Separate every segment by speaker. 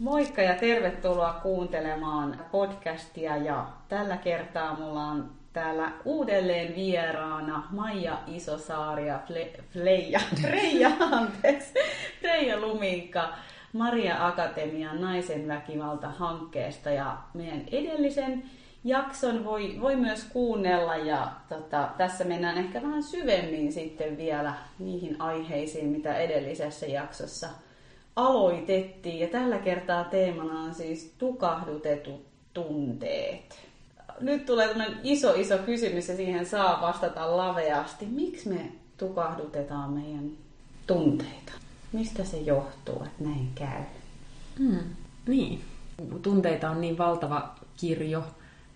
Speaker 1: Moikka ja tervetuloa kuuntelemaan podcastia. Ja tällä kertaa mulla on täällä uudelleen vieraana Maija Isosaari ja Fle- Fleija, Freija, anteeksi, Freija Luminka Maria Akatemian naisen väkivalta-hankkeesta ja meidän edellisen jakson voi, voi myös kuunnella. Ja tota, tässä mennään ehkä vähän syvemmin sitten vielä niihin aiheisiin, mitä edellisessä jaksossa aloitettiin. Ja tällä kertaa teemana on siis tukahdutetut tunteet. Nyt tulee tämmöinen iso iso kysymys ja siihen saa vastata laveasti. Miksi me tukahdutetaan meidän tunteita? Mistä se johtuu, että näin käy?
Speaker 2: Hmm, niin. Tunteita on niin valtava kirjo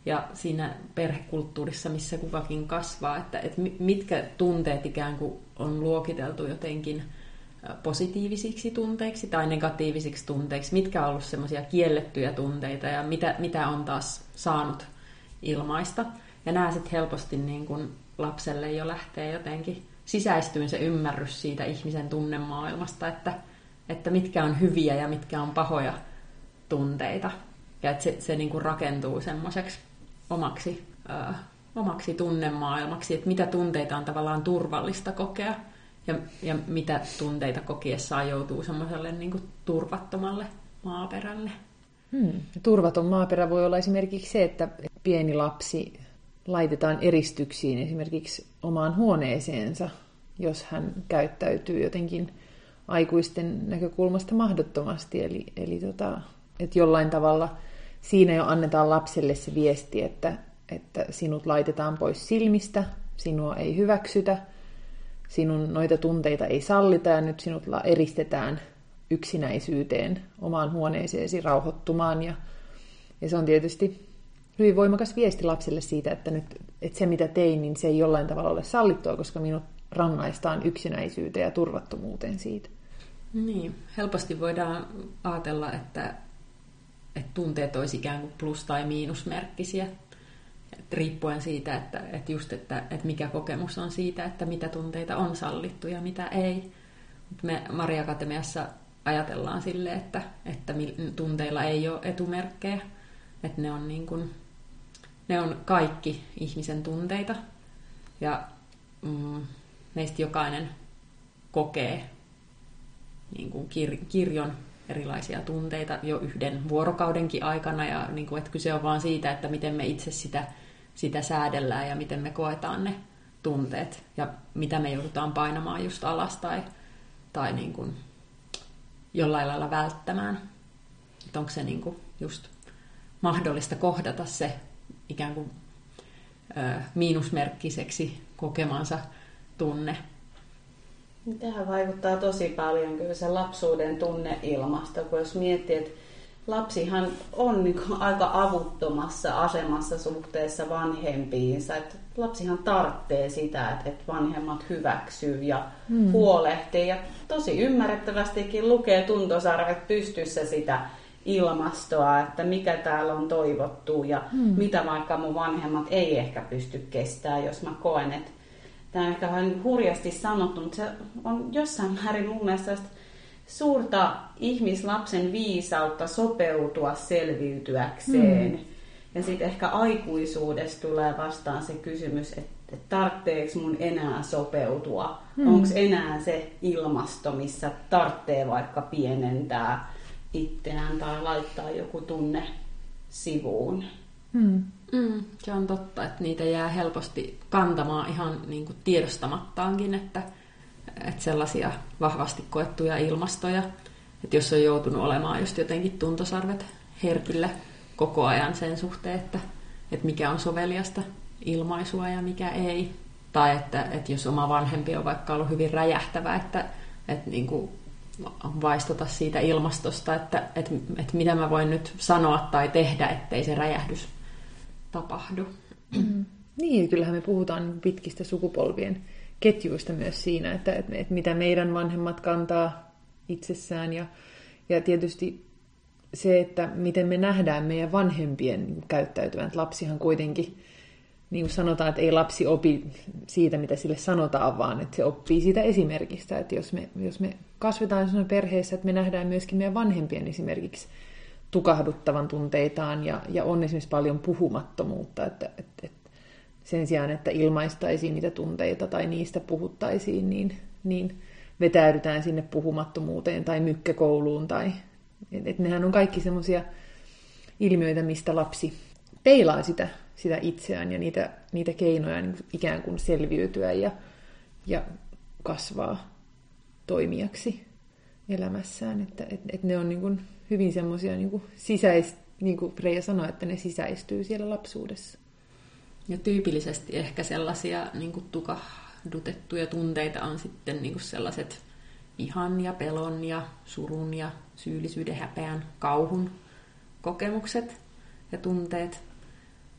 Speaker 2: ja siinä perhekulttuurissa, missä kukakin kasvaa, että, että mitkä tunteet ikään kuin on luokiteltu jotenkin positiivisiksi tunteiksi tai negatiivisiksi tunteiksi, mitkä on ollut semmoisia kiellettyjä tunteita ja mitä, mitä on taas saanut ilmaista. Ja nämä sitten helposti niin kun lapselle jo lähtee jotenkin sisäistyyn se ymmärrys siitä ihmisen tunnemaailmasta, että, että mitkä on hyviä ja mitkä on pahoja tunteita. Ja että se, se niin rakentuu semmoiseksi omaksi, omaksi tunnemaailmaksi, että mitä tunteita on tavallaan turvallista kokea ja, ja mitä tunteita kokiessaan joutuu semmoiselle niin turvattomalle maaperälle.
Speaker 3: Hmm. Turvaton maaperä voi olla esimerkiksi se, että pieni lapsi laitetaan eristyksiin esimerkiksi omaan huoneeseensa, jos hän käyttäytyy jotenkin aikuisten näkökulmasta mahdottomasti. Eli, eli tota, että jollain tavalla siinä jo annetaan lapselle se viesti, että, että sinut laitetaan pois silmistä, sinua ei hyväksytä, sinun noita tunteita ei sallita ja nyt sinut eristetään yksinäisyyteen omaan huoneeseesi rauhoittumaan. Ja, ja se on tietysti hyvin voimakas viesti lapselle siitä, että, nyt, että se mitä tein, niin se ei jollain tavalla ole sallittua, koska minut rangaistaan yksinäisyyteen ja turvattomuuteen siitä.
Speaker 2: Niin, helposti voidaan ajatella, että, että tunteet olisi ikään kuin plus- tai miinusmerkkisiä, että riippuen siitä, että, että, just, että, että mikä kokemus on siitä, että mitä tunteita on sallittu ja mitä ei. Me Maria Akatemiassa ajatellaan sille, että, että tunteilla ei ole etumerkkejä, että ne on, niin kuin, ne on kaikki ihmisen tunteita. Ja mm, meistä jokainen kokee niin kuin kir- kirjon erilaisia tunteita jo yhden vuorokaudenkin aikana. Ja niin kuin, että kyse on vaan siitä, että miten me itse sitä, sitä säädellään ja miten me koetaan ne tunteet ja mitä me joudutaan painamaan just alas tai, tai niin kuin jollain lailla välttämään. Että onko se niin kuin just mahdollista kohdata se ikään kuin ö, miinusmerkkiseksi kokemansa tunne.
Speaker 1: Tähän vaikuttaa tosi paljon kyllä se lapsuuden tunneilmasto, kun jos miettii, että lapsihan on niin aika avuttomassa asemassa suhteessa vanhempiinsa. Että lapsihan tarvitsee sitä, että, vanhemmat hyväksyy ja hmm. huolehtii. Ja tosi ymmärrettävästikin lukee tuntosarvet pystyssä sitä ilmastoa, että mikä täällä on toivottu ja hmm. mitä vaikka mun vanhemmat ei ehkä pysty kestämään, jos mä koen, että tämä on ehkä vähän hurjasti sanottu, mutta se on jossain määrin mun mielestä suurta ihmislapsen viisautta sopeutua selviytyäkseen. Hmm. Ja sitten ehkä aikuisuudessa tulee vastaan se kysymys, että tarvitseeko mun enää sopeutua? Hmm. Onko enää se ilmasto, missä tarvitsee vaikka pienentää itseään tai laittaa joku tunne sivuun?
Speaker 2: Hmm. Mm, se on totta, että niitä jää helposti kantamaan ihan niin kuin tiedostamattaankin, että, että sellaisia vahvasti koettuja ilmastoja, että jos on joutunut olemaan just jotenkin tuntosarvet herkillä koko ajan sen suhteen, että, että mikä on soveliasta ilmaisua ja mikä ei, tai että, että jos oma vanhempi on vaikka ollut hyvin räjähtävä, että, että niin kuin vaistota siitä ilmastosta, että, että, että mitä mä voin nyt sanoa tai tehdä, ettei se räjähdys tapahdu.
Speaker 3: Mm. Niin, kyllähän me puhutaan pitkistä sukupolvien ketjuista myös siinä, että, että, että mitä meidän vanhemmat kantaa itsessään ja, ja tietysti se, että miten me nähdään meidän vanhempien käyttäytyvän. Lapsihan kuitenkin, niin kuin sanotaan, että ei lapsi opi siitä, mitä sille sanotaan, vaan että se oppii siitä esimerkistä. Että jos me, jos me kasvetaan sellaisessa perheessä, että me nähdään myöskin meidän vanhempien esimerkiksi tukahduttavan tunteitaan ja, ja on esimerkiksi paljon puhumattomuutta, että, että, että sen sijaan, että ilmaistaisiin niitä tunteita tai niistä puhuttaisiin, niin, niin vetäydytään sinne puhumattomuuteen tai mykkäkouluun. Tai, et, et nehän on kaikki semmoisia ilmiöitä, mistä lapsi peilaa sitä, sitä itseään ja niitä, niitä keinoja niin ikään kuin selviytyä ja, ja kasvaa toimijaksi elämässään. Että et, et ne on niin kuin hyvin semmoisia niin sisäis, niin kuin Reija sanoi, että ne sisäistyy siellä lapsuudessa.
Speaker 2: Ja tyypillisesti ehkä sellaisia niin kuin tukahdutettuja tunteita on sitten niin kuin sellaiset vihan ja pelon ja surun ja syyllisyyden, häpeän, kauhun kokemukset ja tunteet.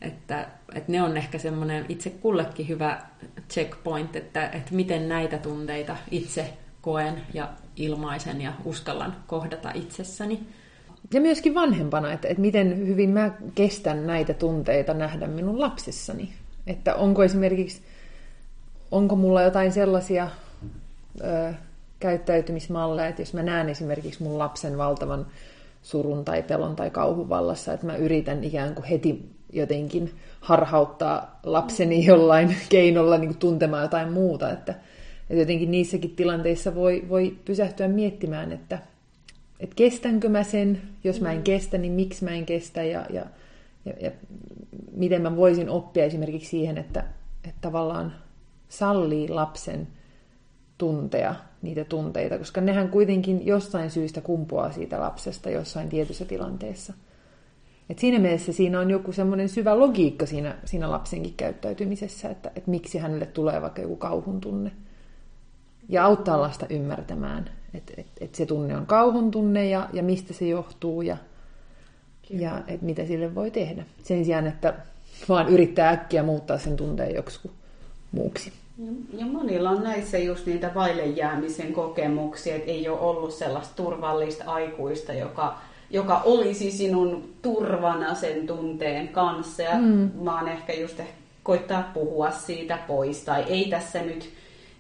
Speaker 2: Että, että ne on ehkä semmoinen itse kullekin hyvä checkpoint, että, että miten näitä tunteita itse koen ja ilmaisen ja uskallan kohdata itsessäni.
Speaker 3: Ja myöskin vanhempana, että, että miten hyvin mä kestän näitä tunteita nähdä minun lapsissani. Että onko esimerkiksi, onko mulla jotain sellaisia ö, käyttäytymismalleja, että jos mä näen esimerkiksi mun lapsen valtavan surun tai pelon tai kauhun vallassa, että mä yritän ikään kuin heti jotenkin harhauttaa lapseni jollain keinolla niin kuin tuntemaan jotain muuta, että, että jotenkin niissäkin tilanteissa voi, voi pysähtyä miettimään, että, että kestänkö mä sen, jos mä en mm. kestä, niin miksi mä en kestä ja, ja, ja, ja miten mä voisin oppia esimerkiksi siihen, että, että tavallaan sallii lapsen tuntea niitä tunteita, koska nehän kuitenkin jostain syystä kumpuaa siitä lapsesta jossain tietyssä tilanteessa. Et siinä mielessä siinä on joku semmoinen syvä logiikka siinä, siinä lapsenkin käyttäytymisessä, että, että miksi hänelle tulee vaikka joku kauhun tunne. Ja auttaa lasta ymmärtämään, että, että, että se tunne on kauhun tunne ja, ja mistä se johtuu ja, ja että mitä sille voi tehdä. Sen sijaan, että vaan yrittää äkkiä muuttaa sen tunteen joksikin muuksi.
Speaker 1: Ja monilla on näissä just niitä vaille jäämisen kokemuksia, että ei ole ollut sellaista turvallista aikuista, joka, joka olisi sinun turvana sen tunteen kanssa. Ja mm. mä oon ehkä just koittaa puhua siitä pois, tai ei tässä nyt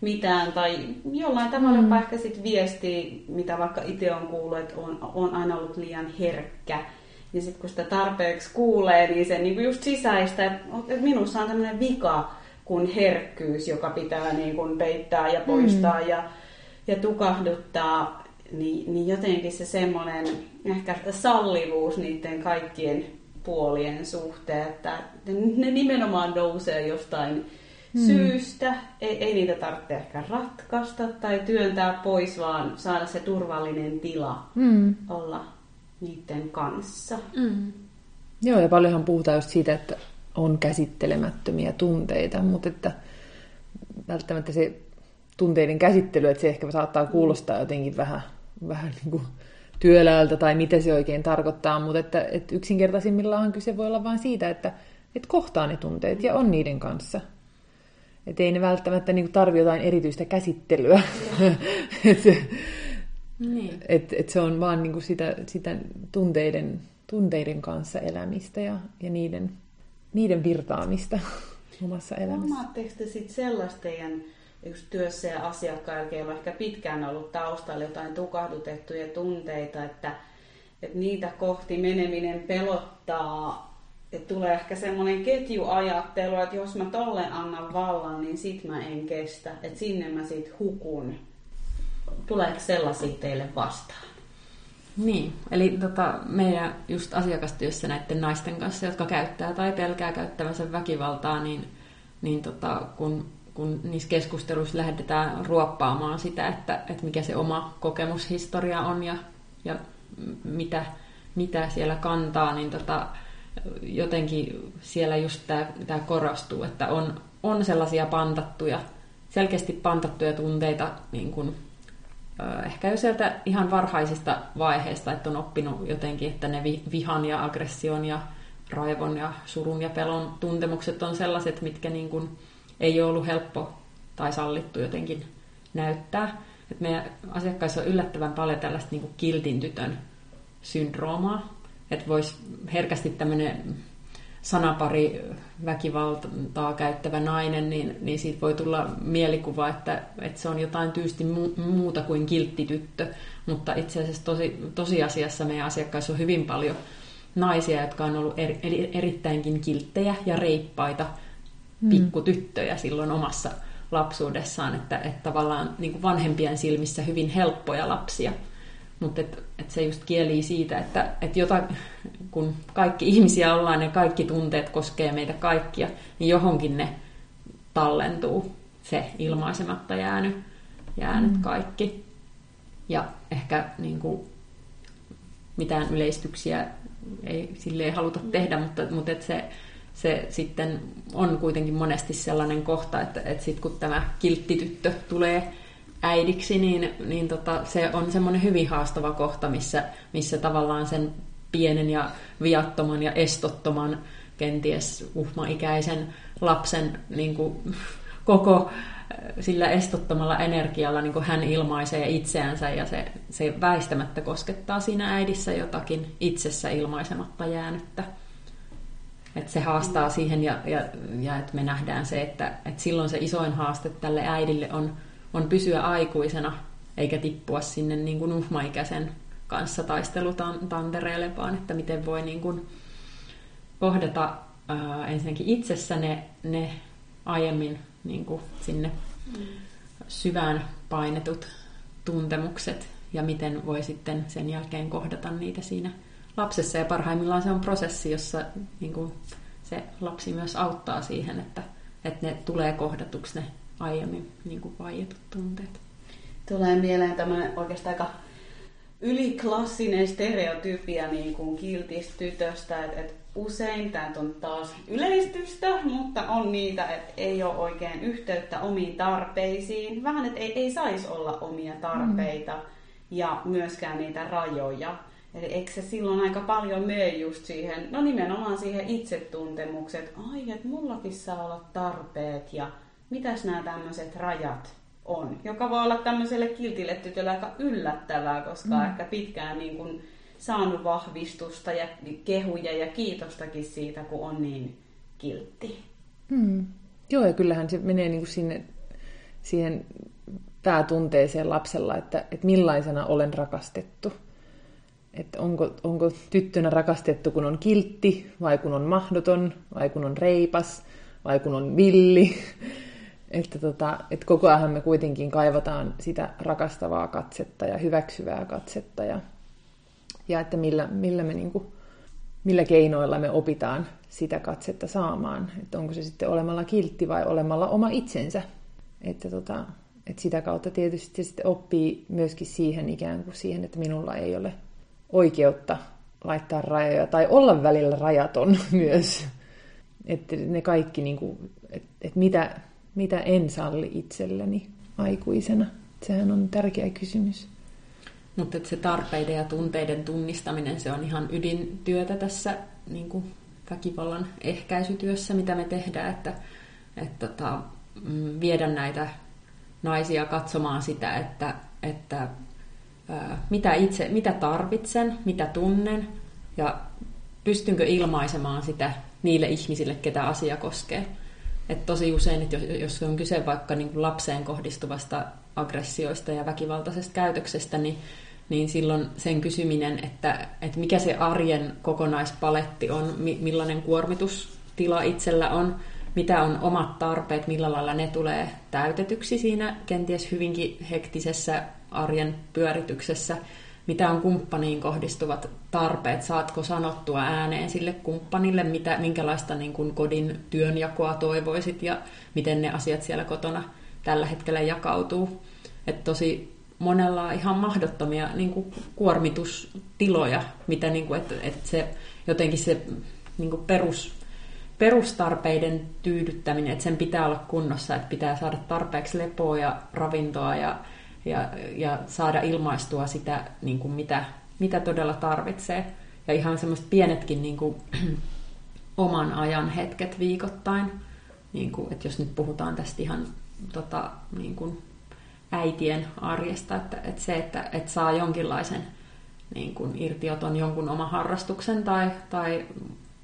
Speaker 1: mitään, tai jollain tavalla mm. ehkä sitten viesti, mitä vaikka itse on kuullut, että on, on aina ollut liian herkkä. Ja sitten kun sitä tarpeeksi kuulee, niin se niin just sisäistä, että, minussa on tämmöinen vika, kuin herkkyys, joka pitää niin kuin peittää ja poistaa mm. ja, ja tukahduttaa, niin, niin jotenkin se semmoinen ehkä sallivuus niiden kaikkien puolien suhteen, että ne nimenomaan nousee jostain mm. syystä. Ei, ei niitä tarvitse ehkä ratkaista tai työntää pois, vaan saada se turvallinen tila mm. olla niiden kanssa. Mm.
Speaker 3: Joo, ja paljonhan puhutaan just siitä, että on käsittelemättömiä tunteita, mutta että välttämättä se tunteiden käsittely, että se ehkä saattaa kuulostaa jotenkin vähän, vähän niin kuin työläältä tai mitä se oikein tarkoittaa, mutta että, että yksinkertaisimmillaan kyse voi olla vain siitä, että, että kohtaa ne tunteet ja on niiden kanssa. Että ei ne välttämättä niin tarvi jotain erityistä käsittelyä. että niin. et, et se on vaan niin sitä, sitä tunteiden, tunteiden kanssa elämistä ja, ja niiden niiden virtaamista omassa elämässä.
Speaker 1: Huomaatteko te sitten sellaista teidän yksi työssä ja asiakkailla, joilla on ehkä pitkään ollut taustalla jotain tukahdutettuja tunteita, että, että niitä kohti meneminen pelottaa, että tulee ehkä semmoinen ketjuajattelu, että jos mä tolleen annan vallan, niin sit mä en kestä, että sinne mä sit hukun. Tuleeko sellaisia teille vastaan?
Speaker 2: Niin, eli tota, meidän just asiakastyössä näiden naisten kanssa, jotka käyttää tai pelkää käyttävänsä väkivaltaa, niin, niin tota, kun, kun niissä keskusteluissa lähdetään ruoppaamaan sitä, että, että mikä se oma kokemushistoria on ja, ja mitä, mitä siellä kantaa, niin tota, jotenkin siellä just tämä korostuu, että on, on sellaisia pantattuja, selkeästi pantattuja tunteita niin kuin ehkä jo sieltä ihan varhaisista vaiheista, että on oppinut jotenkin, että ne vihan ja aggression ja raivon ja surun ja pelon tuntemukset on sellaiset, mitkä niin kuin ei ole ollut helppo tai sallittu jotenkin näyttää. Et meidän asiakkaissa on yllättävän paljon tällaista niin kuin kiltin tytön syndroomaa, että voisi herkästi tämmöinen sanapari väkivaltaa käyttävä nainen, niin, niin siitä voi tulla mielikuva, että, että se on jotain tyysti muuta kuin kilttityttö. Mutta itse asiassa tosi, tosiasiassa meidän asiakkaissa on hyvin paljon naisia, jotka on ollut eri, erittäinkin kilttejä ja reippaita mm. pikkutyttöjä silloin omassa lapsuudessaan, että, että tavallaan niin kuin vanhempien silmissä hyvin helppoja lapsia. Mutta et, et se just kieli siitä, että et jota, kun kaikki ihmisiä ollaan ja kaikki tunteet koskee meitä kaikkia, niin johonkin ne tallentuu, se ilmaisematta jäänyt, jäänyt mm. kaikki. Ja ehkä niin kuin, mitään yleistyksiä ei silleen haluta tehdä, mutta, mutta et se, se sitten on kuitenkin monesti sellainen kohta, että, että sit kun tämä kilttityttö tulee äidiksi, niin, niin tota, se on semmoinen hyvin haastava kohta, missä, missä tavallaan sen pienen ja viattoman ja estottoman kenties uhmaikäisen lapsen niin kuin, koko sillä estottomalla energialla niin kuin hän ilmaisee itseänsä ja se, se väistämättä koskettaa siinä äidissä jotakin itsessä ilmaisematta jäänyttä. Et se haastaa siihen ja, ja, ja että me nähdään se, että, että silloin se isoin haaste tälle äidille on, on pysyä aikuisena eikä tippua sinne niin kuin uhmaikäisen kanssa taistelutantereelle, vaan että miten voi niin kuin kohdata ää, ensinnäkin itsessä ne, ne aiemmin niin kuin sinne syvään painetut tuntemukset ja miten voi sitten sen jälkeen kohdata niitä siinä lapsessa. Ja parhaimmillaan se on prosessi, jossa niin kuin se lapsi myös auttaa siihen, että, että ne tulee kohdatuksi ne aiemmin niin kuin vaietut tunteet.
Speaker 1: Tulee mieleen tämmöinen oikeastaan aika yliklassinen stereotypia niin kuin kiltistytöstä, että, että usein tämä on taas yleistystä, mutta on niitä, että ei ole oikein yhteyttä omiin tarpeisiin. Vähän, että ei, ei saisi olla omia tarpeita mm. ja myöskään niitä rajoja. Eli eikö se silloin aika paljon mene just siihen, no nimenomaan siihen itsetuntemukseen, että ai, että mullakin saa olla tarpeet ja mitäs nämä tämmöiset rajat on. Joka voi olla tämmöiselle kiltille tytölle aika yllättävää, koska mm. ehkä pitkään niin kuin saanut vahvistusta ja kehuja ja kiitostakin siitä, kun on niin kiltti.
Speaker 3: Hmm. Joo, ja kyllähän se menee niin kuin sinne, siihen päätunteeseen lapsella, että, että millaisena olen rakastettu. Että onko, onko tyttönä rakastettu, kun on kiltti, vai kun on mahdoton, vai kun on reipas, vai kun on villi. Että, tota, että koko ajan me kuitenkin kaivataan sitä rakastavaa katsetta ja hyväksyvää katsetta ja ja että millä, millä, me niin kuin, millä keinoilla me opitaan sitä katsetta saamaan. Että onko se sitten olemalla kiltti vai olemalla oma itsensä. Että, tota, että sitä kautta tietysti sitten oppii myöskin siihen ikään kuin siihen, että minulla ei ole oikeutta laittaa rajoja tai olla välillä rajaton myös. Että ne kaikki, niin kuin, että, että mitä, mitä en salli itselleni aikuisena. Sehän on tärkeä kysymys.
Speaker 2: Mutta se tarpeiden ja tunteiden tunnistaminen, se on ihan ydintyötä tässä niin kuin väkivallan ehkäisytyössä, mitä me tehdään, että, että tota, mm, viedä näitä naisia katsomaan sitä, että, että ää, mitä itse, mitä tarvitsen, mitä tunnen ja pystynkö ilmaisemaan sitä niille ihmisille, ketä asia koskee. Et tosi usein, että jos, jos on kyse vaikka niin kuin lapseen kohdistuvasta aggressioista ja väkivaltaisesta käytöksestä, niin, niin silloin sen kysyminen, että, että mikä se arjen kokonaispaletti on, millainen kuormitustila itsellä on, mitä on omat tarpeet, millä lailla ne tulee täytetyksi siinä kenties hyvinkin hektisessä arjen pyörityksessä, mitä on kumppaniin kohdistuvat tarpeet, saatko sanottua ääneen sille kumppanille, mitä, minkälaista niin kuin kodin työnjakoa toivoisit ja miten ne asiat siellä kotona tällä hetkellä jakautuu. Et tosi monella on ihan mahdottomia niin kuin kuormitustiloja, mitä niin kuin, että, että se jotenkin se niin kuin perus, perustarpeiden tyydyttäminen, että sen pitää olla kunnossa, että pitää saada tarpeeksi lepoa ja ravintoa ja, ja, ja saada ilmaistua sitä, niin kuin mitä, mitä todella tarvitsee. Ja ihan semmoiset pienetkin niin kuin, oman ajan hetket viikoittain, niin kuin, että jos nyt puhutaan tästä ihan tota, niin kuin äitien arjesta, että, että se, että, että saa jonkinlaisen niin kuin irtioton jonkun oman harrastuksen tai, tai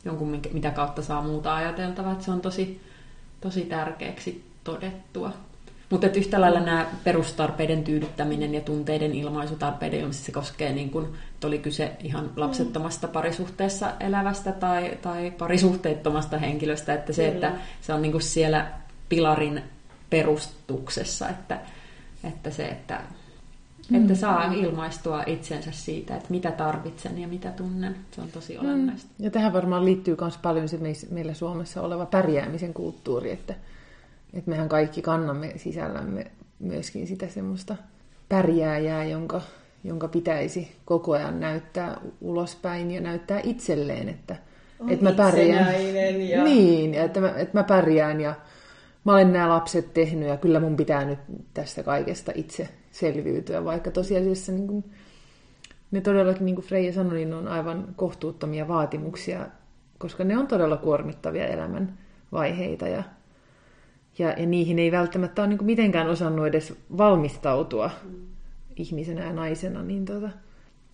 Speaker 2: jonkun, mitä kautta saa muuta ajateltavaa, että se on tosi, tosi tärkeäksi todettua. Mutta yhtä lailla nämä perustarpeiden tyydyttäminen ja tunteiden ilmaisutarpeiden ilmaisuus, se koskee, niin kun, että oli kyse ihan lapsettomasta parisuhteessa elävästä tai, tai parisuhteettomasta henkilöstä, että se, Kyllä. että se on niin siellä pilarin perustuksessa, että, että se, että, mm. että saa ilmaistua itsensä siitä, että mitä tarvitsen ja mitä tunnen. Se on tosi mm. olennaista.
Speaker 3: Ja tähän varmaan liittyy myös paljon se meillä Suomessa oleva pärjäämisen kulttuuri, että, että mehän kaikki kannamme sisällämme myöskin sitä semmoista pärjääjää, jonka, jonka pitäisi koko ajan näyttää ulospäin ja näyttää itselleen, että, että mä pärjään. Ja... Niin, että mä, että mä pärjään ja mä olen nämä lapset tehnyt ja kyllä mun pitää nyt tästä kaikesta itse selviytyä, vaikka tosiasiassa niin kuin, ne todellakin, niin kuin Freija sanoi, niin on aivan kohtuuttomia vaatimuksia, koska ne on todella kuormittavia elämän vaiheita ja, ja, ja niihin ei välttämättä ole niin kuin mitenkään osannut edes valmistautua mm. ihmisenä ja naisena, niin, tota,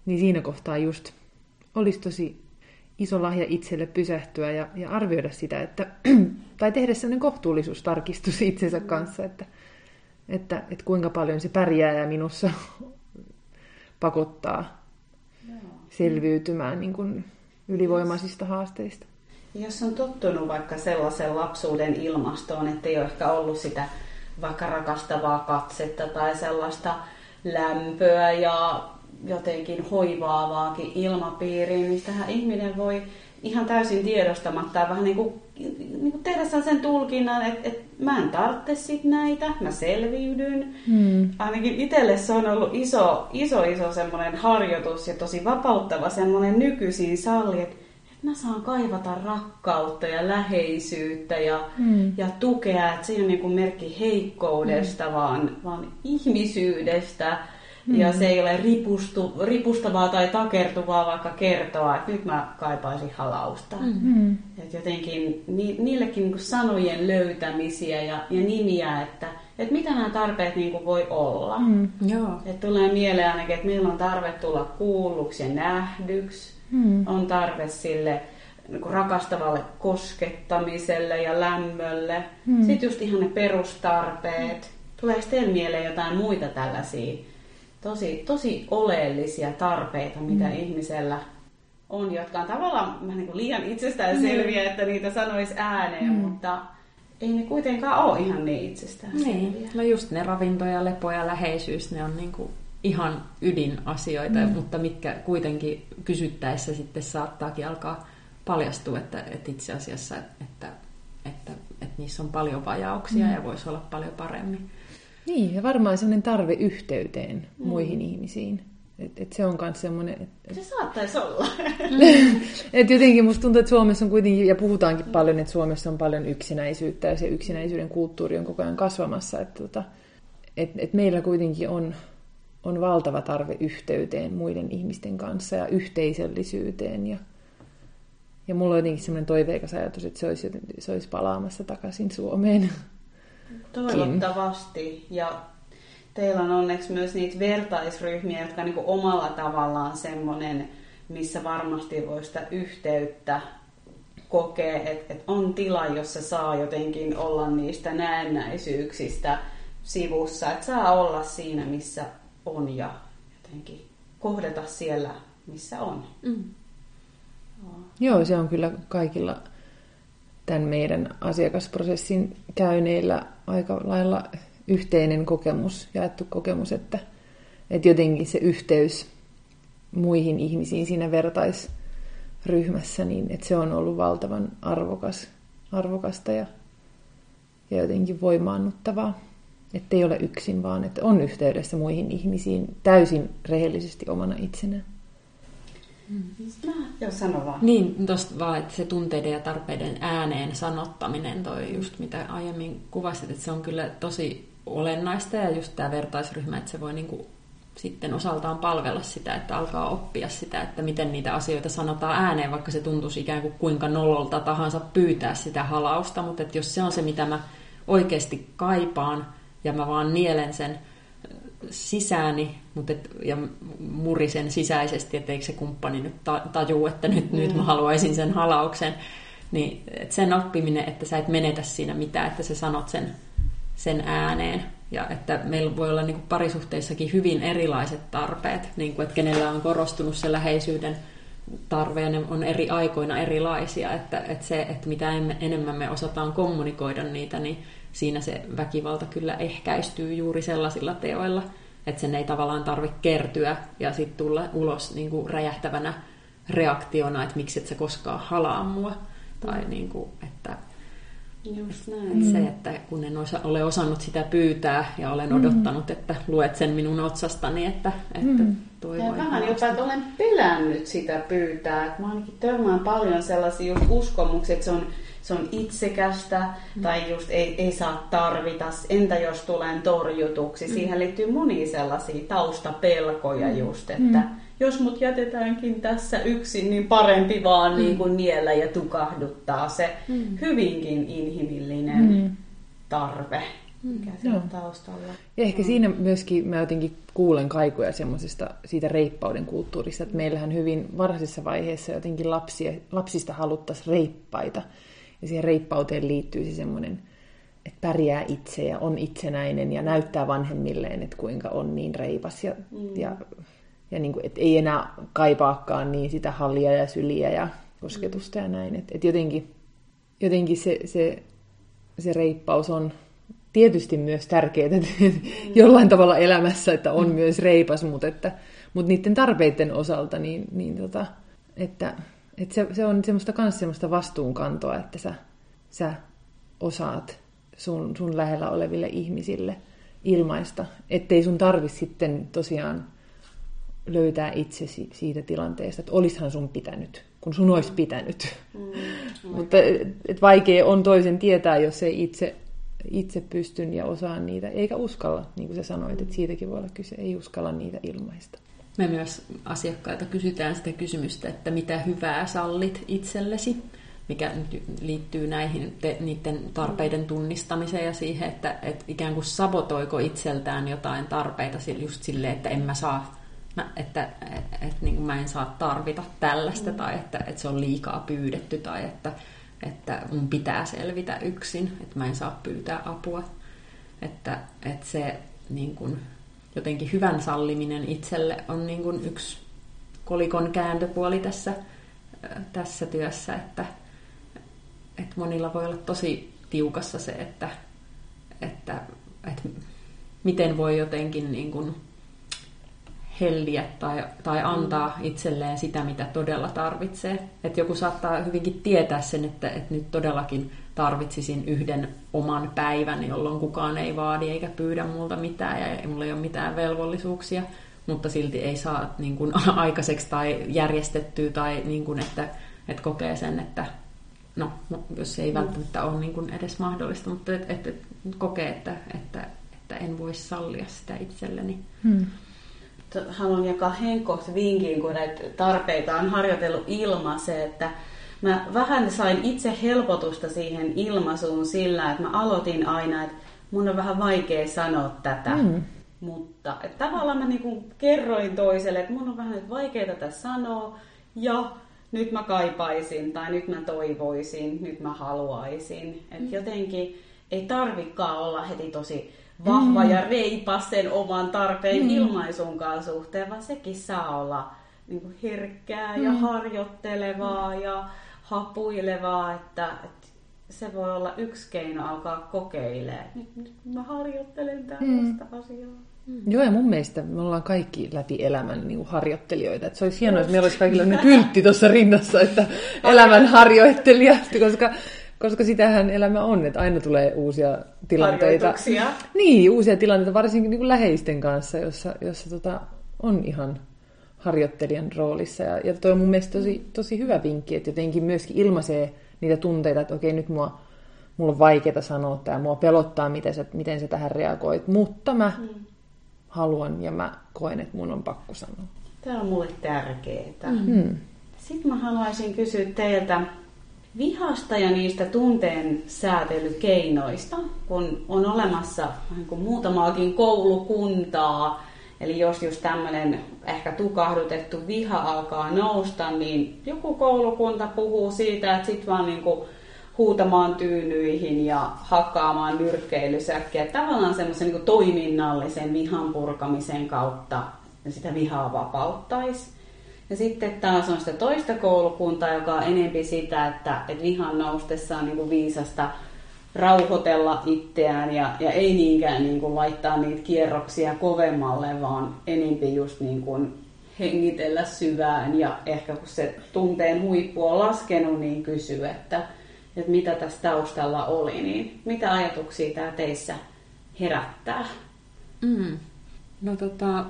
Speaker 3: niin siinä kohtaa just olisi tosi iso lahja itselle pysähtyä ja, ja arvioida sitä, että, tai tehdä sellainen kohtuullisuustarkistus itsensä kanssa, että, että, että kuinka paljon se pärjää ja minussa pakottaa selviytymään niin kuin ylivoimaisista haasteista.
Speaker 1: Jos on tottunut vaikka sellaisen lapsuuden ilmastoon, että ei ole ehkä ollut sitä vaikka rakastavaa katsetta tai sellaista lämpöä ja jotenkin hoivaavaakin ilmapiiriin, niin tähän ihminen voi ihan täysin tiedostamatta vähän niin kuin, niin kuin tehdä sen tulkinnan, että, että mä en tarvitse sit näitä, mä selviydyn. Hmm. Ainakin itselle se on ollut iso, iso, iso semmoinen harjoitus ja tosi vapauttava semmoinen nykyisin salli, että, että mä saan kaivata rakkautta ja läheisyyttä ja, hmm. ja tukea, että se ei ole niin kuin merkki heikkoudesta, hmm. vaan, vaan ihmisyydestä Mm. Ja se ei ole ripustu, ripustavaa tai takertuvaa vaikka kertoa, että nyt mä kaipaisin halausta. Mm. Et jotenkin ni, niillekin niin sanojen löytämisiä ja, ja nimiä, että et mitä nämä tarpeet niin voi olla. Mm. Joo. Et tulee mieleen ainakin, että meillä on tarve tulla kuulluksi ja nähdyksi. Mm. On tarve sille niin rakastavalle koskettamiselle ja lämmölle. Mm. Sitten just ihan ne perustarpeet. Tulee sitten mieleen jotain muita tällaisia tosi, tosi oleellisia tarpeita, mitä mm. ihmisellä on, jotka on tavallaan niin kuin liian itsestäänselviä, mm. että niitä sanoisi ääneen, mm. mutta ei ne kuitenkaan ole ihan niin itsestäänselviä. Niin.
Speaker 2: No just ne ravinto ja lepo ja läheisyys, ne on niin kuin ihan ydinasioita, mm. mutta mitkä kuitenkin kysyttäessä sitten saattaakin alkaa paljastua, että, että itse asiassa, että, että, että, että niissä on paljon vajauksia mm. ja voisi olla paljon paremmin.
Speaker 3: Niin, ja varmaan sellainen tarve yhteyteen mm. muihin ihmisiin. Et, et se on myös semmoinen... Et,
Speaker 1: et... Se saattaisi olla.
Speaker 3: et jotenkin musta tuntuu, että Suomessa on kuitenkin, ja puhutaankin paljon, että Suomessa on paljon yksinäisyyttä, ja se yksinäisyyden kulttuuri on koko ajan kasvamassa. Että tota, et, et meillä kuitenkin on, on valtava tarve yhteyteen muiden ihmisten kanssa ja yhteisöllisyyteen. Ja, ja mulla on jotenkin semmoinen toiveikas ajatus, että se olisi, se olisi palaamassa takaisin Suomeen.
Speaker 1: Toivottavasti. Ja teillä on onneksi myös niitä vertaisryhmiä, jotka niin omalla tavallaan semmoinen, missä varmasti voi sitä yhteyttä kokea, että, että on tila, jossa saa jotenkin olla niistä näennäisyyksistä sivussa, että saa olla siinä, missä on ja jotenkin kohdata siellä, missä on. Mm.
Speaker 3: Joo, se on kyllä kaikilla tämän meidän asiakasprosessin käyneillä aika lailla yhteinen kokemus, jaettu kokemus, että, että jotenkin se yhteys muihin ihmisiin siinä vertaisryhmässä, niin että se on ollut valtavan arvokas, arvokasta ja, ja jotenkin voimaannuttavaa. Että ei ole yksin, vaan että on yhteydessä muihin ihmisiin täysin rehellisesti omana itsenään.
Speaker 1: Mm. Joo, sano vaan.
Speaker 2: Niin, tuosta vaan, että se tunteiden ja tarpeiden ääneen sanottaminen, toi just mitä aiemmin kuvasit, että se on kyllä tosi olennaista ja just tämä vertaisryhmä, että se voi niinku sitten osaltaan palvella sitä, että alkaa oppia sitä, että miten niitä asioita sanotaan ääneen, vaikka se tuntuisi ikään kuin kuinka nololta tahansa pyytää sitä halausta, mutta että jos se on se, mitä mä oikeasti kaipaan ja mä vaan nielen sen sisääni mutta et, ja murisen sisäisesti, että eikö se kumppani nyt tajuu, että nyt, mm. nyt mä haluaisin sen halauksen. Niin et sen oppiminen, että sä et menetä siinä mitään, että sä sanot sen, sen ääneen. Ja että meillä voi olla niin kuin parisuhteissakin hyvin erilaiset tarpeet, niin kuin, että kenellä on korostunut se läheisyyden tarve ja ne on eri aikoina erilaisia. Että, että se, että mitä enemmän me osataan kommunikoida niitä, niin siinä se väkivalta kyllä ehkäistyy juuri sellaisilla teoilla, että sen ei tavallaan tarvitse kertyä ja sitten tulla ulos niin kuin räjähtävänä reaktiona, että miksi et sä koskaan halaa mua. Tai mm. niin kuin, että
Speaker 1: Just näin.
Speaker 2: Se, että kun en osa, ole osannut sitä pyytää ja olen mm. odottanut, että luet sen minun otsastani, että, että mm.
Speaker 1: toivoin. Ja vähän jopa, että olen pelännyt sitä pyytää. Mä ainakin törmään paljon sellaisia just uskomuksia, että se on, se on itsekästä mm. tai just ei, ei saa tarvita. Entä jos tulen torjutuksi? Mm. Siihen liittyy monia sellaisia taustapelkoja mm. just, että... Mm jos mut jätetäänkin tässä yksin, niin parempi vaan mm. niin kuin niellä ja tukahduttaa se mm. hyvinkin inhimillinen mm. tarve, mikä no. on taustalla.
Speaker 3: Ja ehkä mm. siinä myöskin mä jotenkin kuulen kaikuja semmoisesta siitä reippauden kulttuurista, että meillähän hyvin varhaisessa vaiheessa jotenkin lapsia, lapsista haluttaisiin reippaita. Ja siihen reippauteen liittyy se semmoinen, että pärjää itse ja on itsenäinen ja näyttää vanhemmilleen, että kuinka on niin reipas ja, mm. ja ja niin kuin, et ei enää kaipaakaan niin sitä hallia ja syliä ja kosketusta ja näin. Et, et jotenkin, jotenkin se, se, se reippaus on tietysti myös tärkeää jollain tavalla elämässä, että on mm. myös reipas, mutta, että, mutta niiden tarpeiden osalta, niin, niin tota, että, että se, se on semmoista myös semmoista vastuunkantoa, että sä, sä osaat sun, sun lähellä oleville ihmisille ilmaista, ettei sun tarvi sitten tosiaan löytää itsesi siitä tilanteesta, että olishan sun pitänyt, kun sun olisi pitänyt. Mm, Mutta et vaikea on toisen tietää, jos ei itse, itse pystyn ja osaa niitä, eikä uskalla, niin kuin sä sanoit, että siitäkin voi olla kyse, ei uskalla niitä ilmaista.
Speaker 2: Me myös asiakkailta kysytään sitä kysymystä, että mitä hyvää sallit itsellesi, mikä liittyy näihin te, niiden tarpeiden tunnistamiseen ja siihen, että, että ikään kuin sabotoiko itseltään jotain tarpeita just silleen, että en mä saa mä, että et, et, niin kuin mä en saa tarvita tällaista mm. tai että, että se on liikaa pyydetty tai että, että mun pitää selvitä yksin, että mä en saa pyytää apua. Että, että se niin kuin, jotenkin hyvän salliminen itselle on niin kuin yksi kolikon kääntöpuoli tässä, tässä työssä, että, että monilla voi olla tosi tiukassa se, että, että, että miten voi jotenkin niin kuin helliä tai, tai antaa itselleen sitä, mitä todella tarvitsee. Että joku saattaa hyvinkin tietää sen, että, että nyt todellakin tarvitsisin yhden oman päivän, jolloin kukaan ei vaadi eikä pyydä multa mitään ja ei mulla ei ole mitään velvollisuuksia, mutta silti ei saa niin kuin, aikaiseksi tai järjestettyä tai niin kuin, että, että kokee sen, että no, no jos se ei mm. välttämättä ole niin kuin edes mahdollista, mutta että, että kokee, että, että, että en voi sallia sitä itselleni. Hmm
Speaker 1: haluan jakaa henkkohta vinkin, kun näitä tarpeita on harjoitellut ilma, se, että mä vähän sain itse helpotusta siihen ilmaisuun sillä, että mä aloitin aina, että mun on vähän vaikea sanoa tätä. Mm. Mutta että tavallaan mä niinku kerroin toiselle, että mun on vähän nyt vaikea tätä sanoa ja nyt mä kaipaisin tai nyt mä toivoisin, nyt mä haluaisin. Että mm. jotenkin ei tarvikaan olla heti tosi vahva mm. ja reipas sen oman tarpeen mm. ilmaisunkaan suhteen, vaan sekin saa olla niin kuin herkkää mm. ja harjoittelevaa mm. ja hapuilevaa, että, että se voi olla yksi keino alkaa kokeilemaan. Nyt, nyt mä harjoittelen tällaista mm. asiaa.
Speaker 3: Mm. Joo, ja mun mielestä me ollaan kaikki läpi elämän niin kuin harjoittelijoita. Että se olisi hienoa, jos meillä olisi kaikilla nyt kyltti tuossa rinnassa, että elämän harjoittelija, koska koska sitähän elämä on, että aina tulee uusia tilanteita. Niin, uusia tilanteita, varsinkin niin kuin läheisten kanssa, jossa, jossa tota, on ihan harjoittelijan roolissa. Ja, ja toi on mun mielestä tosi, tosi hyvä vinkki, että jotenkin myöskin ilmaisee niitä tunteita, että okei, nyt mua, mulla on vaikeaa sanoa tämä, mua pelottaa, miten sä, miten sä tähän reagoit, mutta mä mm. haluan ja mä koen, että mun on pakko sanoa.
Speaker 1: Tämä on mulle tärkeää. Mm. Sitten mä haluaisin kysyä teiltä, vihasta ja niistä tunteen säätelykeinoista, kun on olemassa niin kuin muutamaakin koulukuntaa, eli jos just tämmöinen ehkä tukahdutettu viha alkaa nousta, niin joku koulukunta puhuu siitä, että sitten vaan niin kuin huutamaan tyynyihin ja hakkaamaan nyrkkeilysäkkiä. Tavallaan semmoisen niin toiminnallisen vihan purkamisen kautta sitä vihaa vapauttaisi. Ja sitten taas on sitä toista koulukuntaa, joka on enempi sitä, että, että vihan noustessa on niin viisasta rauhoitella itseään ja, ja ei niinkään niin kuin laittaa niitä kierroksia kovemmalle, vaan enempi just niin kuin hengitellä syvään ja ehkä kun se tunteen huippu on laskenut, niin kysyy, että, että mitä tässä taustalla oli, niin mitä ajatuksia tämä teissä herättää?
Speaker 2: Mm. No tota,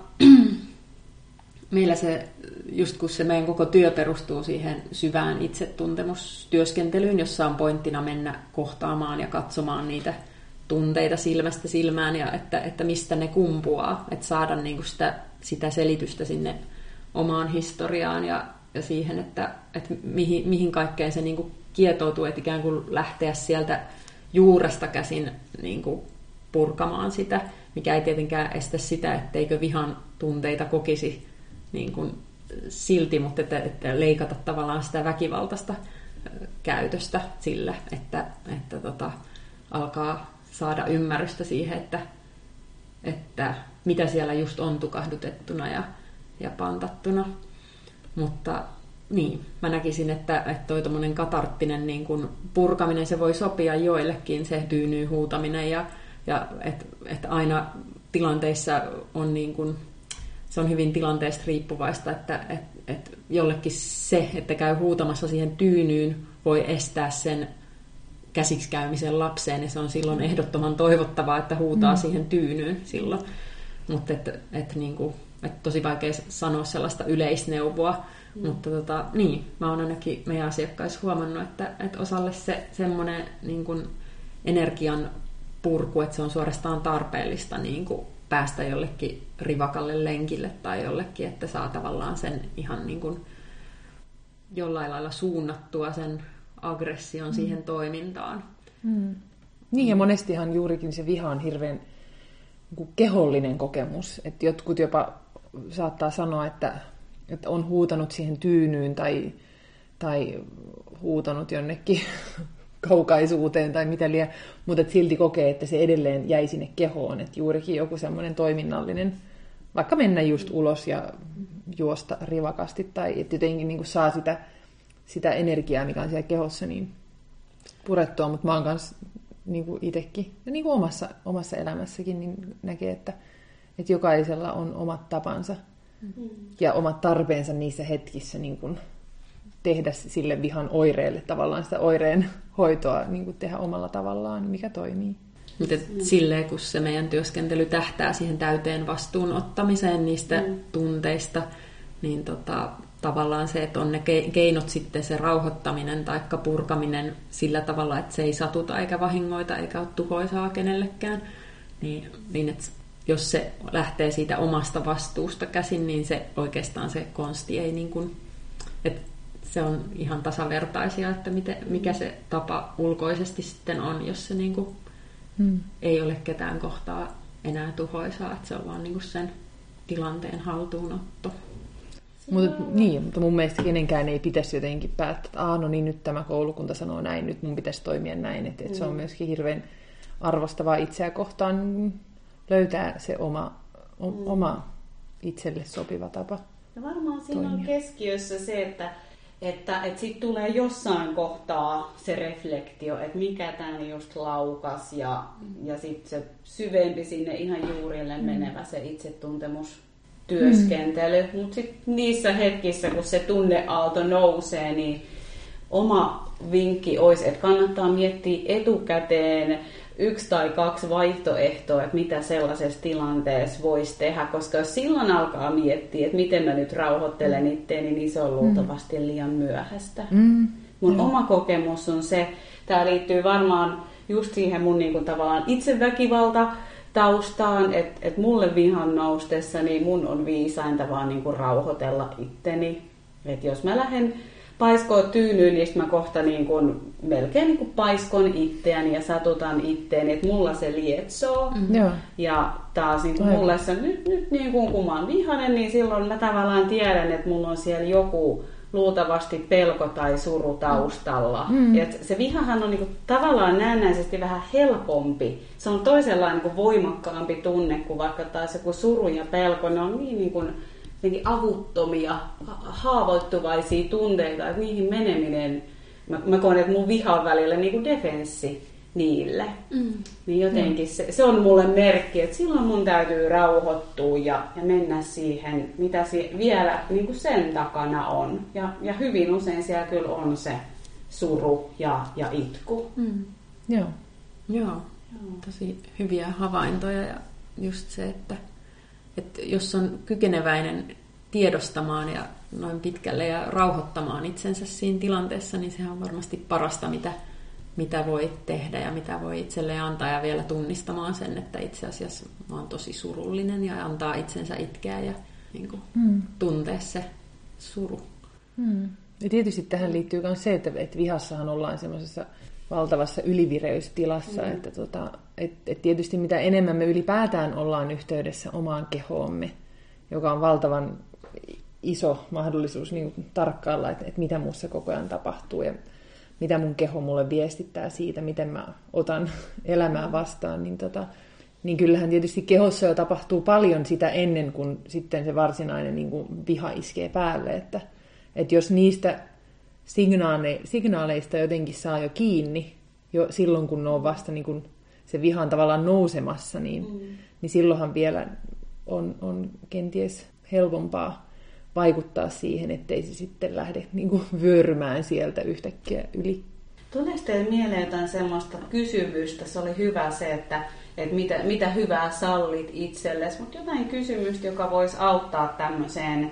Speaker 2: meillä se, just kun se meidän koko työ perustuu siihen syvään itsetuntemustyöskentelyyn, jossa on pointtina mennä kohtaamaan ja katsomaan niitä tunteita silmästä silmään ja että, että mistä ne kumpuaa, että saada niin kuin sitä, sitä selitystä sinne omaan historiaan ja, ja siihen, että, että mihin, mihin kaikkeen se niin kuin kietoutuu, että ikään kuin lähteä sieltä juuresta käsin niin kuin purkamaan sitä, mikä ei tietenkään estä sitä, etteikö vihan tunteita kokisi niin kuin silti, mutta että, että leikata tavallaan sitä väkivaltaista käytöstä sillä, että, että tota, alkaa saada ymmärrystä siihen, että, että mitä siellä just on tukahdutettuna ja, ja pantattuna. Mutta niin, mä näkisin, että, että toi katarttinen niin kun purkaminen, se voi sopia joillekin, se tyynyy huutaminen ja, ja että et aina tilanteissa on niin kun, se on hyvin tilanteesta riippuvaista, että et, et jollekin se, että käy huutamassa siihen tyynyyn, voi estää sen käsiksi käymisen lapseen, ja se on silloin ehdottoman toivottavaa, että huutaa mm. siihen tyynyyn silloin. Mutta et, et, niin kuin, et tosi vaikea sanoa sellaista yleisneuvoa, mm. mutta tota, niin, mä oon ainakin meidän asiakkaissa huomannut, että, että osalle se semmoinen niin energian purku, että se on suorastaan tarpeellista niin kuin päästä jollekin rivakalle lenkille tai jollekin, että saa tavallaan sen ihan niin kuin jollain lailla suunnattua sen aggression mm. siihen toimintaan.
Speaker 3: Mm. Niin ja monestihan juurikin se viha on hirveän niin kehollinen kokemus. Että jotkut jopa saattaa sanoa, että, että on huutanut siihen tyynyyn tai, tai huutanut jonnekin kaukaisuuteen tai mitä liian, mutta silti kokee, että se edelleen jäi sinne kehoon, että juurikin joku semmoinen toiminnallinen, vaikka mennä just ulos ja juosta rivakasti tai että jotenkin niin saa sitä, sitä energiaa, mikä on siellä kehossa, niin purettua, mutta mä oon kanssa niin kuin itsekin, ja niin kuin omassa, omassa elämässäkin, niin näkee, että, että jokaisella on omat tapansa mm-hmm. ja omat tarpeensa niissä hetkissä niin kuin tehdä sille vihan oireelle tavallaan sitä oireen hoitoa niin kuin tehdä omalla tavallaan, mikä toimii.
Speaker 2: Mutta silleen, kun se meidän työskentely tähtää siihen täyteen vastuun ottamiseen niistä mm. tunteista, niin tota, tavallaan se, että on ne keinot sitten se rauhoittaminen tai purkaminen sillä tavalla, että se ei satuta eikä vahingoita eikä ole tuhoisaa kenellekään, niin, niin että jos se lähtee siitä omasta vastuusta käsin, niin se oikeastaan se konsti ei niin kuin, että se on ihan tasavertaisia, että miten, mikä se tapa ulkoisesti sitten on, jos se niin kuin hmm. ei ole ketään kohtaa enää tuhoisaa, että se on vaan niin kuin sen tilanteen haltuunotto.
Speaker 3: Mutta, niin, mutta mun mielestä kenenkään ei pitäisi jotenkin päättää, että no niin, nyt tämä koulukunta sanoo näin, nyt mun pitäisi toimia näin. Että, että se on hmm. myöskin hirveän arvostavaa itseä kohtaan löytää se oma, o, mm. oma itselle sopiva tapa.
Speaker 1: Ja varmaan siinä toimia. on keskiössä se, että että, että sitten tulee jossain kohtaa se reflektio, että mikä tämän just laukas ja, ja sitten se syvempi sinne ihan juurille mm. menevä se itsetuntemus työskentely. Mm. Mutta sitten niissä hetkissä, kun se tunneaalto nousee, niin oma vinkki olisi, että kannattaa miettiä etukäteen yksi tai kaksi vaihtoehtoa, että mitä sellaisessa tilanteessa voisi tehdä, koska jos silloin alkaa miettiä, että miten mä nyt rauhoittelen itteeni, niin se on luultavasti liian myöhäistä. Mm. Mun mm. oma kokemus on se, tämä liittyy varmaan just siihen mun niin kuin, tavallaan itseväkivalta taustaan, että et mulle vihan noustessa, niin mun on viisainta vaan niin kuin rauhoitella itteni. Että jos mä lähden paiskoo tyynyyn, niin mä kohta niin kuin, melkein niin kuin paiskon itseäni ja satutan itteeni, että mulla se lietsoo.
Speaker 3: Mm. Joo.
Speaker 1: Ja taas niin kuin mulle se, nyt, nyt niin kuin, kun mä oon vihainen, niin silloin mä tavallaan tiedän, että mulla on siellä joku luultavasti pelko tai suru taustalla. Mm. Ja se vihahan on niin kuin, tavallaan näennäisesti vähän helpompi. Se on toisenlainen niin kuin voimakkaampi tunne kuin vaikka taas joku suru ja pelko. Ne on niin, niin kuin, avuttomia, haavoittuvaisia tunteita, että niihin meneminen, mä, mä koen, että mun viha on välillä niin kuin defenssi niille. Mm. Niin jotenkin mm. se, se on mulle merkki, että silloin mun täytyy rauhoittua ja, ja mennä siihen, mitä si, vielä niin kuin sen takana on. Ja, ja hyvin usein siellä kyllä on se suru ja, ja itku.
Speaker 2: Mm. Joo. Joo. Tosi hyviä havaintoja ja just se, että, että jos on kykeneväinen tiedostamaan ja noin pitkälle ja rauhoittamaan itsensä siinä tilanteessa, niin sehän on varmasti parasta, mitä, mitä voi tehdä ja mitä voi itselleen antaa ja vielä tunnistamaan sen, että itse asiassa mä oon tosi surullinen ja antaa itsensä itkeä ja niin kuin, mm. tuntea se suru.
Speaker 3: Mm. Ja tietysti tähän liittyy myös se, että, että vihassahan ollaan semmoisessa valtavassa ylivireystilassa, mm. että tota, et, et tietysti mitä enemmän me ylipäätään ollaan yhteydessä omaan kehoomme, joka on valtavan iso mahdollisuus niin tarkkailla, että, että mitä muussa koko ajan tapahtuu ja mitä mun keho mulle viestittää siitä, miten mä otan elämää vastaan, niin, tota, niin kyllähän tietysti kehossa jo tapahtuu paljon sitä ennen kuin sitten se varsinainen niin kuin viha iskee päälle. Että, että jos niistä signaale, signaaleista jotenkin saa jo kiinni, jo silloin kun ne on vasta niin kuin se vihan tavallaan nousemassa, niin, mm. niin silloinhan vielä on, on kenties helpompaa vaikuttaa siihen, ettei se sitten lähde niin kuin vyörymään sieltä yhtäkkiä yli.
Speaker 1: Tuleeko teille mieleen jotain semmoista kysymystä? Se oli hyvä se, että, että mitä, mitä hyvää sallit itsellesi, mutta jotain kysymystä, joka voisi auttaa tämmöiseen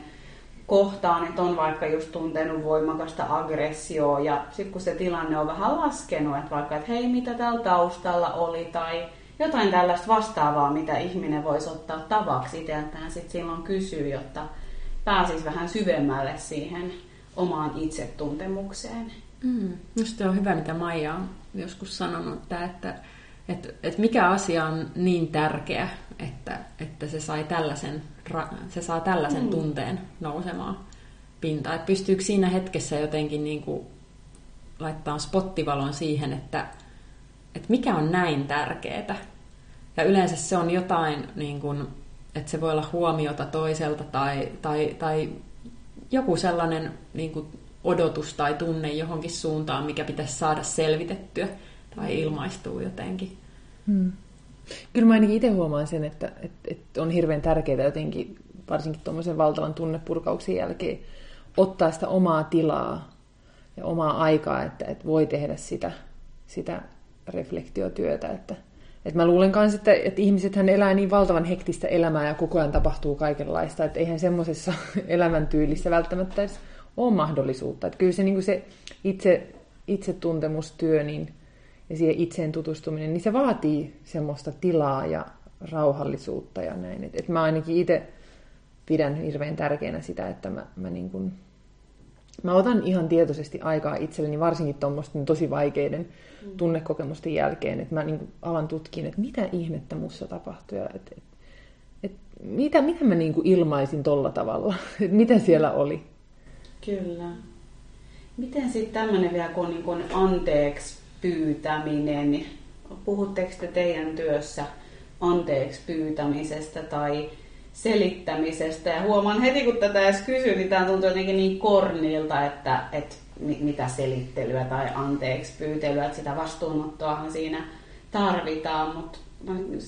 Speaker 1: kohtaan, että on vaikka just tuntenut voimakasta aggressioa ja sitten kun se tilanne on vähän laskenut, että vaikka, että hei, mitä täällä taustalla oli tai jotain tällaista vastaavaa, mitä ihminen voisi ottaa tavaksi itseltään sitten silloin kysyy, jotta pääsisi vähän syvemmälle siihen omaan itsetuntemukseen.
Speaker 2: Mm, just on hyvä, mitä Maija on joskus sanonut, että, että, että, että mikä asia on niin tärkeä, että, että se, sai tällaisen, se saa tällaisen mm. tunteen nousemaan pintaan. Että pystyykö siinä hetkessä jotenkin niin kuin laittaa spottivalon siihen, että, että mikä on näin tärkeää. Ja yleensä se on jotain niin kuin, että se voi olla huomiota toiselta tai, tai, tai joku sellainen niin kuin odotus tai tunne johonkin suuntaan, mikä pitäisi saada selvitettyä tai ilmaistua jotenkin. Hmm.
Speaker 3: Kyllä mä ainakin itse huomaan sen, että, että, että on hirveän tärkeää jotenkin, varsinkin tuommoisen valtavan tunnepurkauksen jälkeen, ottaa sitä omaa tilaa ja omaa aikaa, että, että voi tehdä sitä, sitä reflektiotyötä, että, et mä luulen myös, että, että ihmisethän elää niin valtavan hektistä elämää ja koko ajan tapahtuu kaikenlaista, että eihän semmoisessa elämäntyylissä välttämättä edes ole mahdollisuutta. Että kyllä se, niin se itse, itsetuntemustyö niin, ja siihen itseen tutustuminen, niin se vaatii semmoista tilaa ja rauhallisuutta ja näin. Et, et mä ainakin itse pidän hirveän tärkeänä sitä, että mä, mä niin kuin Mä otan ihan tietoisesti aikaa itselleni, varsinkin tuommoisten tosi vaikeiden mm. tunnekokemusten jälkeen, että mä niin alan tutkin, että mitä ihmettä mussa tapahtui ja et, et, et, mitä, mitä mä niin ilmaisin tolla tavalla, että mitä siellä oli.
Speaker 1: Kyllä. Miten sitten tämmöinen vielä kuin, niin kuin anteeksi pyytäminen, puhutteko te teidän työssä anteeksi pyytämisestä tai selittämisestä. Ja huomaan heti, kun tätä edes kysyn, niin tämä tuntuu jotenkin niin kornilta, että, että mitä selittelyä tai anteeksi pyytelyä, että sitä vastuunottoahan siinä tarvitaan, mutta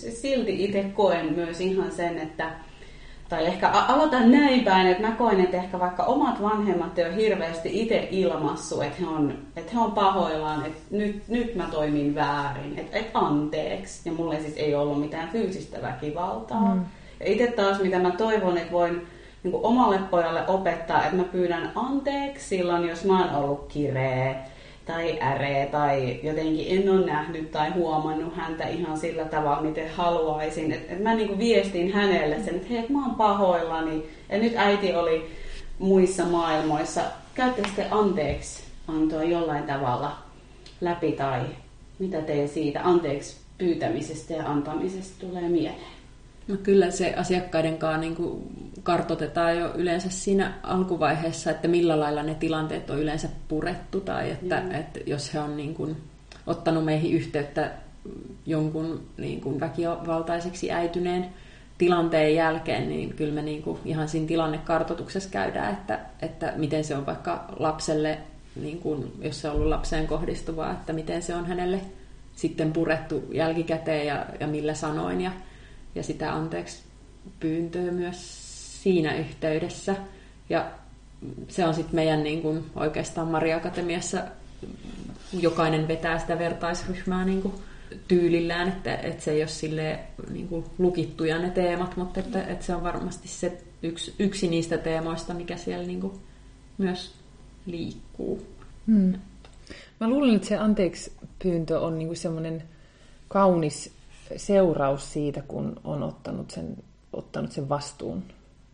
Speaker 1: silti itse koen myös ihan sen, että tai ehkä aloitan näin päin, että mä koen, että ehkä vaikka omat vanhemmat ei ole hirveästi itse ilmassu, että he on, että he on pahoillaan, että nyt, nyt mä toimin väärin, että, että anteeksi. Ja mulle siis ei ollut mitään fyysistä väkivaltaa. Mm. Ja itse taas, mitä mä toivon, että voin niin omalle pojalle opettaa, että mä pyydän anteeksi silloin, jos mä oon ollut kireä tai äreä tai jotenkin en ole nähnyt tai huomannut häntä ihan sillä tavalla, miten haluaisin. Että et mä niin kuin viestin hänelle sen, että hei, mä oon pahoillani ja nyt äiti oli muissa maailmoissa käytte sitten anteeksi antoa jollain tavalla läpi tai mitä teille siitä anteeksi pyytämisestä ja antamisesta tulee mieleen?
Speaker 2: No kyllä se asiakkaiden kanssa niin kuin kartotetaan jo yleensä siinä alkuvaiheessa, että millä lailla ne tilanteet on yleensä purettu tai että, mm. että jos he on niin kuin ottanut meihin yhteyttä jonkun niin kuin väkivaltaiseksi äityneen tilanteen jälkeen, niin kyllä me niin kuin ihan siinä tilannekartoituksessa käydään, että, että miten se on vaikka lapselle, niin kuin, jos se on ollut lapseen kohdistuvaa, että miten se on hänelle sitten purettu jälkikäteen ja, ja millä sanoin ja, ja sitä anteeksi pyyntöä myös siinä yhteydessä. Ja se on sitten meidän niin kuin, oikeastaan Maria Akatemiassa jokainen vetää sitä vertaisryhmää niin kuin, tyylillään, että, että se ei ole sille niin kuin, lukittuja ne teemat, mutta että, että se on varmasti se yksi, yksi niistä teemoista, mikä siellä niin kuin, myös liikkuu. Hmm.
Speaker 3: Mä luulen, että se anteeksi pyyntö on niin semmoinen kaunis seuraus siitä, kun on ottanut sen, ottanut sen vastuun.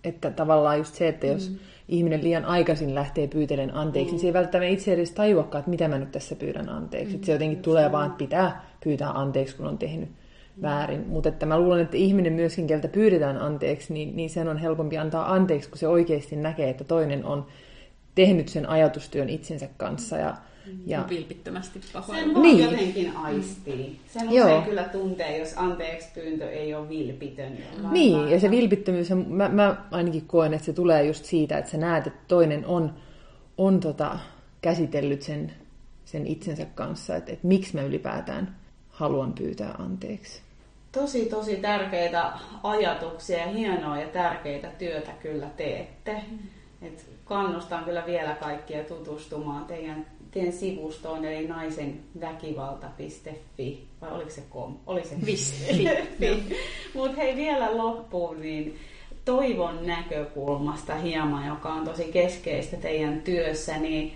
Speaker 3: Että tavallaan just se, että jos mm. ihminen liian aikaisin lähtee pyytelen anteeksi, mm. niin se ei välttämättä itse edes tajuakaan, että mitä mä nyt tässä pyydän anteeksi. Mm. Että se jotenkin tulee vaan, että pitää pyytää anteeksi, kun on tehnyt mm. väärin. Mutta että mä luulen, että ihminen myöskin, keltä pyydetään anteeksi, niin, niin sen on helpompi antaa anteeksi, kun se oikeasti näkee, että toinen on tehnyt sen ajatustyön itsensä kanssa ja
Speaker 2: ja vilpittömästi
Speaker 1: pahoin. Sen voi niin. jotenkin aistii. Sen Joo. usein kyllä tuntee, jos anteeksi pyyntö ei ole vilpitön.
Speaker 3: Niin, lailla. ja se vilpittömyys, mä, mä ainakin koen, että se tulee just siitä, että sä näet, että toinen on, on tota, käsitellyt sen, sen itsensä kanssa, että, että miksi mä ylipäätään haluan pyytää anteeksi.
Speaker 1: Tosi, tosi tärkeitä ajatuksia ja hienoa ja tärkeitä työtä kyllä teette. Mm. Et kannustan kyllä vielä kaikkia tutustumaan teidän teidän sivustoon, eli naisenväkivalta.fi, vai oliko se com? Oli se
Speaker 2: fi.
Speaker 1: Mutta hei vielä loppuun, niin toivon näkökulmasta hieman, joka on tosi keskeistä teidän työssä, niin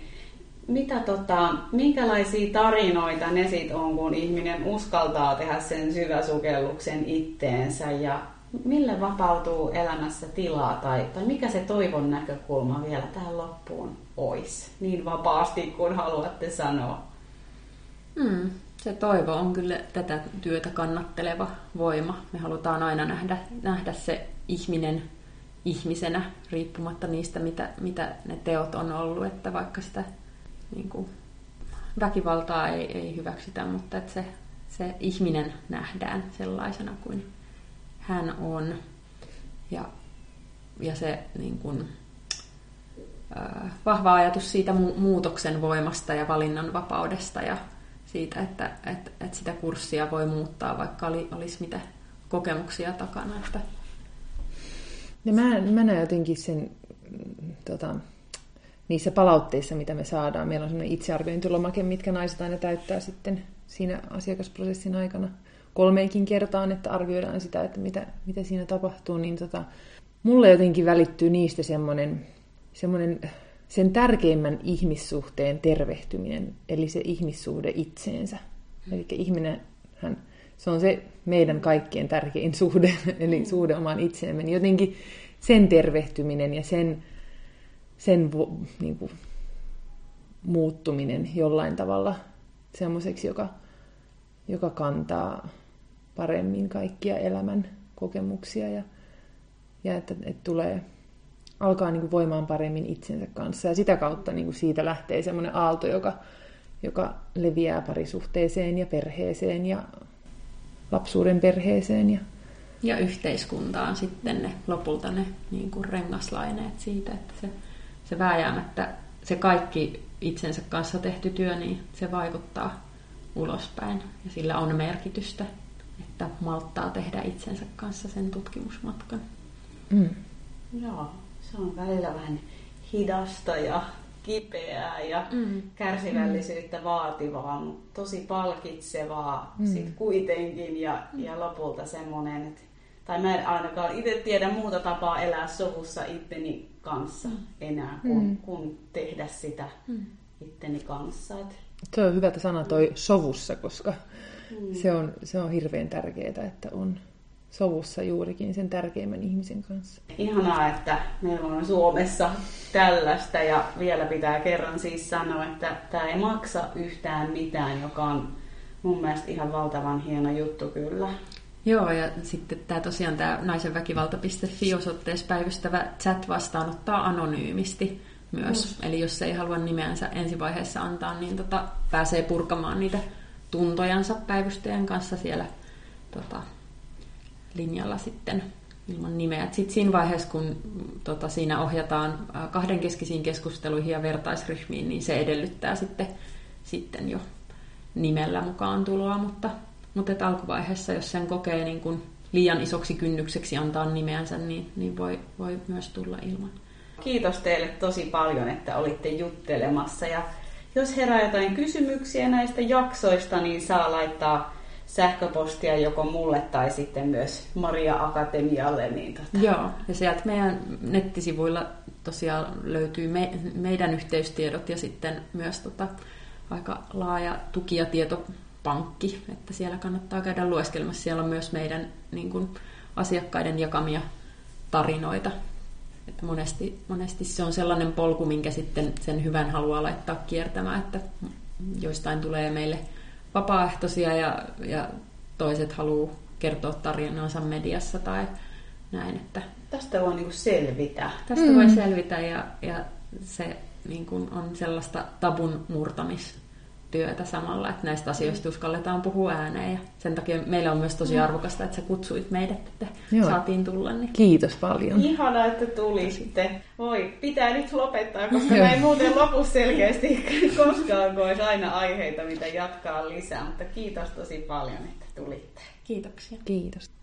Speaker 1: mitä tota, minkälaisia tarinoita ne sit on, kun ihminen uskaltaa tehdä sen syväsukelluksen itteensä ja mille vapautuu elämässä tilaa tai, tai mikä se toivon näkökulma vielä tähän loppuun olisi, niin vapaasti kuin haluatte sanoa?
Speaker 2: Hmm, se toivo on kyllä tätä työtä kannatteleva voima. Me halutaan aina nähdä, nähdä se ihminen ihmisenä, riippumatta niistä, mitä, mitä ne teot on ollut, että vaikka sitä niin kuin, väkivaltaa ei, ei hyväksytä, mutta että se, se ihminen nähdään sellaisena kuin hän on. Ja, ja se niin kuin, vahva ajatus siitä mu- muutoksen voimasta ja valinnanvapaudesta ja siitä, että et, et sitä kurssia voi muuttaa, vaikka oli, olisi mitä kokemuksia takana. Että...
Speaker 3: Ja mä, mä näen jotenkin sen tota, niissä palautteissa, mitä me saadaan. Meillä on sellainen itsearviointilomake, mitkä naiset aina täyttää sitten siinä asiakasprosessin aikana kolmeenkin kertaan, että arvioidaan sitä, että mitä, mitä siinä tapahtuu, niin tota, mulle jotenkin välittyy niistä semmoinen, semmoinen sen tärkeimmän ihmissuhteen tervehtyminen, eli se ihmissuhde itseensä. Eli ihminen, hän, se on se meidän kaikkien tärkein suhde, eli suhde omaan itseemme. Niin jotenkin sen tervehtyminen ja sen, sen niin kuin, muuttuminen jollain tavalla semmoiseksi, joka, joka kantaa paremmin kaikkia elämän kokemuksia ja, ja että, että tulee, alkaa niin kuin voimaan paremmin itsensä kanssa. Ja sitä kautta niin kuin siitä lähtee semmoinen aalto, joka, joka leviää parisuhteeseen ja perheeseen ja lapsuuden perheeseen. Ja,
Speaker 2: ja yhteiskuntaan sitten ne lopulta ne niin kuin rengaslaineet siitä, että se, se vääjäämättä, se kaikki itsensä kanssa tehty työ, niin se vaikuttaa ulospäin ja sillä on merkitystä että malttaa tehdä itsensä kanssa sen tutkimusmatkan.
Speaker 1: Mm. Joo, se on välillä vähän hidasta ja kipeää ja mm. kärsivällisyyttä mm. vaativaa, mutta tosi palkitsevaa mm. sit kuitenkin ja, mm. ja lopulta semmoinen, että tai mä en ainakaan itse tiedä muuta tapaa elää sovussa itteni kanssa mm. enää, kuin, mm. kun tehdä sitä mm. itteni kanssa. Et...
Speaker 3: Se on hyvä sana toi sovussa, koska Mm. Se, on, se on hirveän tärkeää, että on sovussa juurikin sen tärkeimmän ihmisen kanssa.
Speaker 1: Ihanaa, että meillä on Suomessa tällaista ja vielä pitää kerran siis sanoa, että tämä ei maksa yhtään mitään, joka on mun mielestä ihan valtavan hieno juttu kyllä.
Speaker 2: Joo, ja sitten tämä tosiaan tämä naisenväkivalta.fi osoitteessa päivystävä chat vastaanottaa anonyymisti myös. Mm. Eli jos ei halua nimeänsä ensivaiheessa antaa, niin tota, pääsee purkamaan niitä tuntojansa päivystäjän kanssa siellä tota, linjalla sitten ilman nimeä. Sitten siinä vaiheessa, kun tota, siinä ohjataan kahdenkeskisiin keskusteluihin ja vertaisryhmiin, niin se edellyttää sitten, sitten jo nimellä mukaan tuloa, mutta, mutta et alkuvaiheessa, jos sen kokee niin kuin liian isoksi kynnykseksi antaa nimeänsä, niin, niin voi, voi myös tulla ilman.
Speaker 1: Kiitos teille tosi paljon, että olitte juttelemassa. Ja jos herää jotain kysymyksiä näistä jaksoista, niin saa laittaa sähköpostia joko mulle tai sitten myös Maria Akatemialle. Niin tota.
Speaker 2: Joo, ja sieltä meidän nettisivuilla tosiaan löytyy me, meidän yhteystiedot ja sitten myös tota, aika laaja tuki- ja tietopankki, että siellä kannattaa käydä lueskelmassa. Siellä on myös meidän niin kuin, asiakkaiden jakamia tarinoita. Että monesti, monesti se on sellainen polku, minkä sitten sen hyvän haluaa laittaa kiertämään, että joistain tulee meille vapaaehtoisia ja, ja toiset haluaa kertoa tarinansa mediassa tai näin. Että
Speaker 1: tästä voi niin selvitä.
Speaker 2: Tästä mm. voi selvitä ja, ja se niin kuin on sellaista tabun murtamistyötä samalla, että näistä asioista uskalletaan puhua ääneen. Ja sen takia meillä on myös tosi arvokasta, että sä kutsuit meidät, että Joo. saatiin tulla. Niin...
Speaker 3: Kiitos paljon.
Speaker 1: Ihana, että tulitte. Voi, pitää nyt lopettaa, koska mä ei muuten lopu selkeästi koskaan, kun olisi aina aiheita, mitä jatkaa lisää. Mutta kiitos tosi paljon, että tulitte.
Speaker 2: Kiitoksia.
Speaker 3: Kiitos.